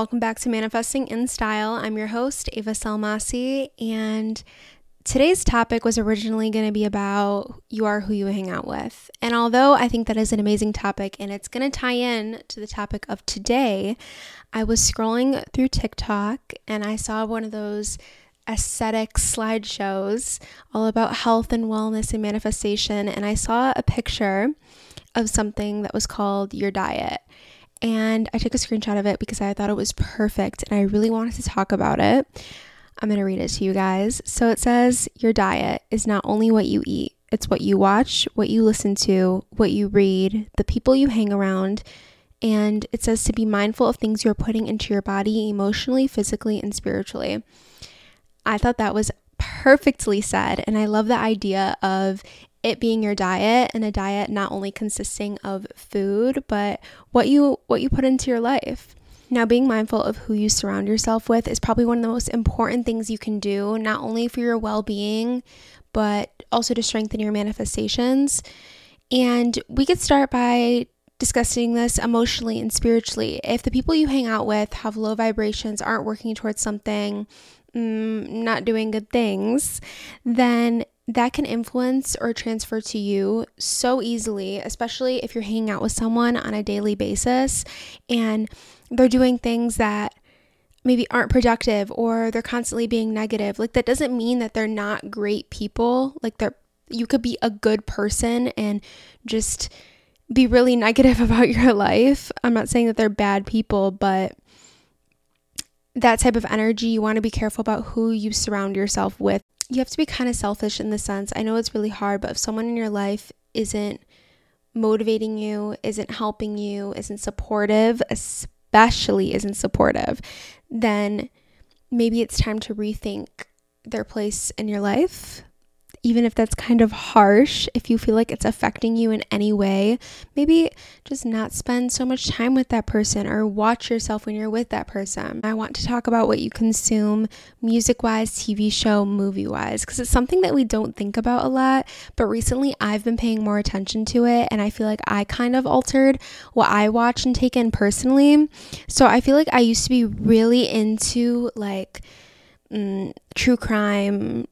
welcome back to Manifesting in Style. I'm your host, Ava Salmaci, and today's topic was originally going to be about you are who you hang out with. And although I think that is an amazing topic and it's going to tie in to the topic of today, I was scrolling through TikTok and I saw one of those aesthetic slideshows all about health and wellness and manifestation, and I saw a picture of something that was called Your Diet. And I took a screenshot of it because I thought it was perfect and I really wanted to talk about it. I'm going to read it to you guys. So it says, Your diet is not only what you eat, it's what you watch, what you listen to, what you read, the people you hang around. And it says to be mindful of things you're putting into your body emotionally, physically, and spiritually. I thought that was perfectly said. And I love the idea of it being your diet and a diet not only consisting of food but what you what you put into your life. Now being mindful of who you surround yourself with is probably one of the most important things you can do not only for your well-being but also to strengthen your manifestations. And we could start by discussing this emotionally and spiritually. If the people you hang out with have low vibrations aren't working towards something mm, not doing good things then that can influence or transfer to you so easily, especially if you're hanging out with someone on a daily basis and they're doing things that maybe aren't productive or they're constantly being negative. Like that doesn't mean that they're not great people. Like they're you could be a good person and just be really negative about your life. I'm not saying that they're bad people, but that type of energy, you want to be careful about who you surround yourself with you have to be kind of selfish in the sense. I know it's really hard, but if someone in your life isn't motivating you, isn't helping you, isn't supportive, especially isn't supportive, then maybe it's time to rethink their place in your life even if that's kind of harsh, if you feel like it's affecting you in any way, maybe just not spend so much time with that person or watch yourself when you're with that person. I want to talk about what you consume music wise, TV show, movie wise, because it's something that we don't think about a lot. But recently I've been paying more attention to it and I feel like I kind of altered what I watch and take in personally. So I feel like I used to be really into like mm, true crime,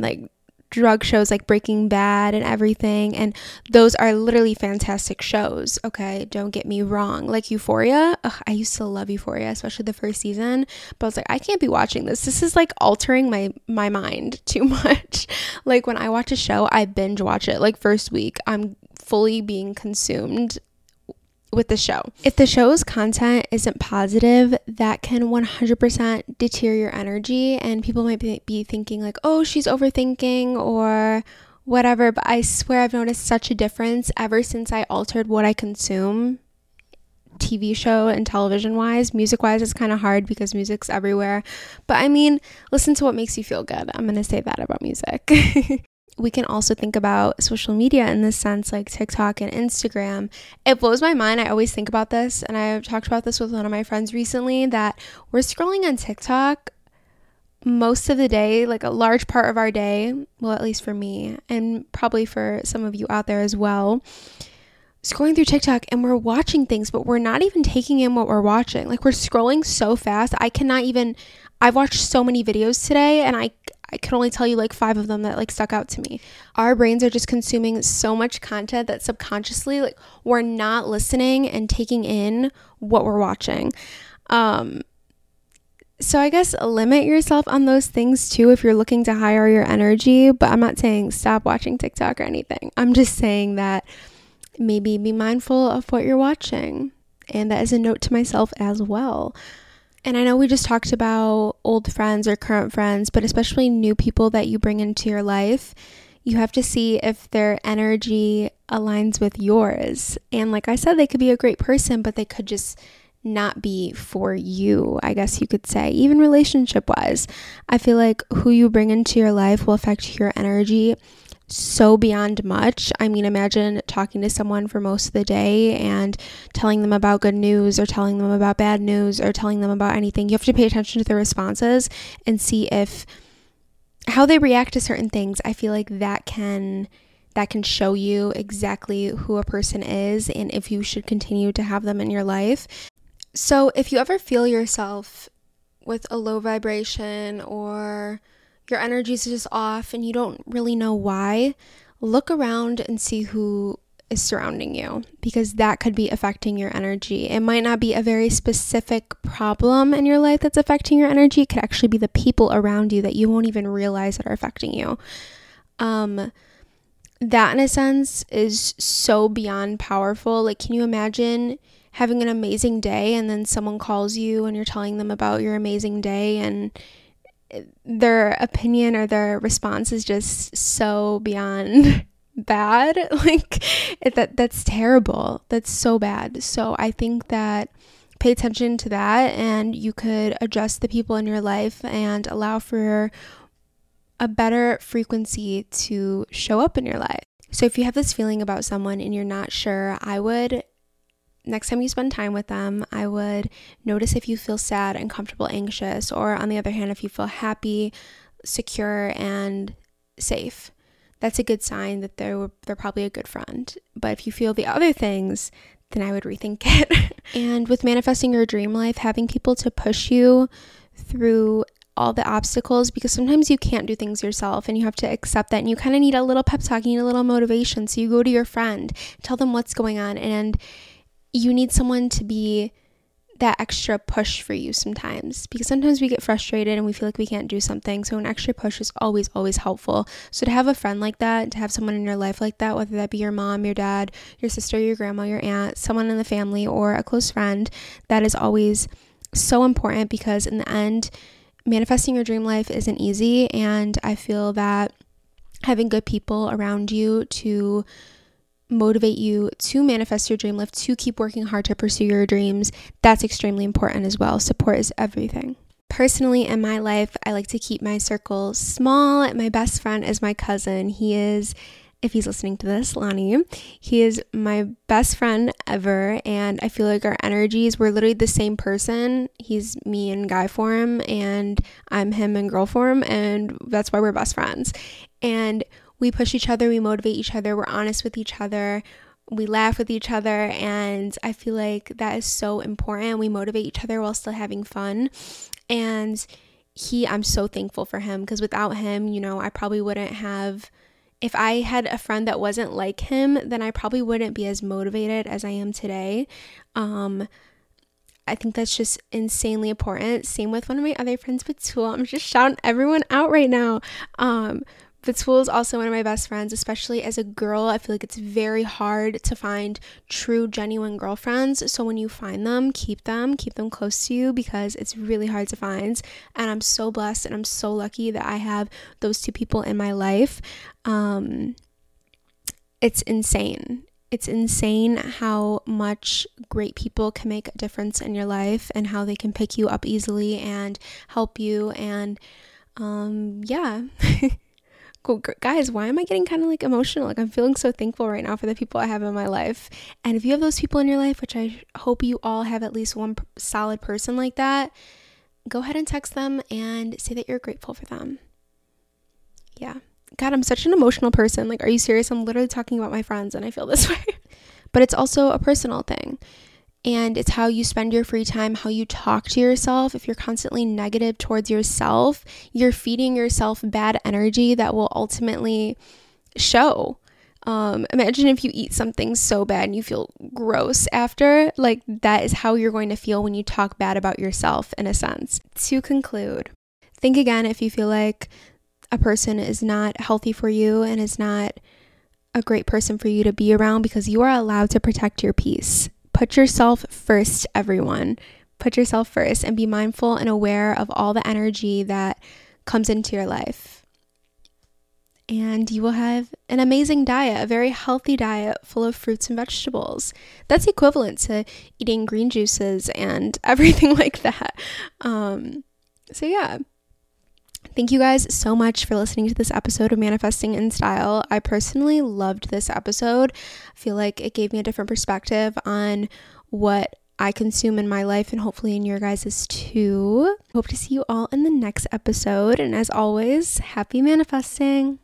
like drug shows like Breaking Bad and everything. And those are literally fantastic shows. Okay. Don't get me wrong. Like Euphoria, ugh, I used to love Euphoria, especially the first season. But I was like, I can't be watching this. This is like altering my, my mind too much. like when I watch a show, I binge watch it. Like first week, I'm fully being consumed with the show. If the show's content isn't positive, that can 100% deter your energy, and people might be thinking, like, oh, she's overthinking or whatever. But I swear I've noticed such a difference ever since I altered what I consume. TV show and television wise, music wise, it's kind of hard because music's everywhere. But I mean, listen to what makes you feel good. I'm going to say that about music. we can also think about social media in this sense, like TikTok and Instagram. It blows my mind. I always think about this, and I've talked about this with one of my friends recently that we're scrolling on TikTok most of the day, like a large part of our day, well, at least for me, and probably for some of you out there as well. Scrolling through TikTok and we're watching things, but we're not even taking in what we're watching. Like we're scrolling so fast. I cannot even I've watched so many videos today and I I can only tell you like five of them that like stuck out to me. Our brains are just consuming so much content that subconsciously like we're not listening and taking in what we're watching. Um so I guess limit yourself on those things too if you're looking to higher your energy, but I'm not saying stop watching TikTok or anything. I'm just saying that maybe be mindful of what you're watching. And that is a note to myself as well. And I know we just talked about old friends or current friends, but especially new people that you bring into your life, you have to see if their energy aligns with yours. And like I said, they could be a great person, but they could just not be for you, I guess you could say, even relationship wise. I feel like who you bring into your life will affect your energy so beyond much. I mean, imagine talking to someone for most of the day and telling them about good news or telling them about bad news or telling them about anything. You have to pay attention to their responses and see if how they react to certain things. I feel like that can that can show you exactly who a person is and if you should continue to have them in your life. So, if you ever feel yourself with a low vibration or your energy is just off and you don't really know why, look around and see who is surrounding you because that could be affecting your energy. It might not be a very specific problem in your life that's affecting your energy. It could actually be the people around you that you won't even realize that are affecting you. Um that in a sense is so beyond powerful. Like can you imagine having an amazing day and then someone calls you and you're telling them about your amazing day and their opinion or their response is just so beyond bad. Like that that's terrible. That's so bad. So i think that pay attention to that and you could adjust the people in your life and allow for a better frequency to show up in your life. So if you have this feeling about someone and you're not sure i would next time you spend time with them, I would notice if you feel sad, uncomfortable, anxious, or on the other hand, if you feel happy, secure, and safe. That's a good sign that they're they're probably a good friend. But if you feel the other things, then I would rethink it. and with manifesting your dream life, having people to push you through all the obstacles because sometimes you can't do things yourself and you have to accept that and you kind of need a little pep talk, you need a little motivation. So you go to your friend, tell them what's going on and you need someone to be that extra push for you sometimes because sometimes we get frustrated and we feel like we can't do something. So, an extra push is always, always helpful. So, to have a friend like that, to have someone in your life like that, whether that be your mom, your dad, your sister, your grandma, your aunt, someone in the family, or a close friend, that is always so important because in the end, manifesting your dream life isn't easy. And I feel that having good people around you to motivate you to manifest your dream life, to keep working hard to pursue your dreams, that's extremely important as well. Support is everything. Personally, in my life, I like to keep my circle small. My best friend is my cousin. He is if he's listening to this, Lonnie. He is my best friend ever, and I feel like our energies, we're literally the same person. He's me in guy form, and I'm him in girl form, and that's why we're best friends. And we push each other, we motivate each other, we're honest with each other, we laugh with each other, and I feel like that is so important. We motivate each other while still having fun. And he, I'm so thankful for him because without him, you know, I probably wouldn't have. If I had a friend that wasn't like him, then I probably wouldn't be as motivated as I am today. Um, I think that's just insanely important. Same with one of my other friends, Batul. I'm just shouting everyone out right now. Um, Batul is also one of my best friends, especially as a girl. I feel like it's very hard to find true, genuine girlfriends. So when you find them, keep them, keep them close to you because it's really hard to find. And I'm so blessed and I'm so lucky that I have those two people in my life. Um, it's insane. It's insane how much great people can make a difference in your life and how they can pick you up easily and help you. And um, yeah. Guys, why am I getting kind of like emotional? Like, I'm feeling so thankful right now for the people I have in my life. And if you have those people in your life, which I hope you all have at least one solid person like that, go ahead and text them and say that you're grateful for them. Yeah. God, I'm such an emotional person. Like, are you serious? I'm literally talking about my friends and I feel this way. but it's also a personal thing and it's how you spend your free time, how you talk to yourself. If you're constantly negative towards yourself, you're feeding yourself bad energy that will ultimately show. Um, imagine if you eat something so bad and you feel gross after. Like, that is how you're going to feel when you talk bad about yourself, in a sense. To conclude, think again if you feel like a person is not healthy for you and is not a great person for you to be around because you are allowed to protect your peace. Put yourself first, everyone. Put yourself first and be mindful and aware of all the energy that comes into your life. And you will have an amazing diet, a very healthy diet full of fruits and vegetables. That's equivalent to eating green juices and everything like that. Um, so, yeah. Thank you guys so much for listening to this episode of Manifesting in Style. I personally loved this episode. I feel like it gave me a different perspective on what I consume in my life and hopefully in your guys's too. Hope to see you all in the next episode. And as always, happy manifesting.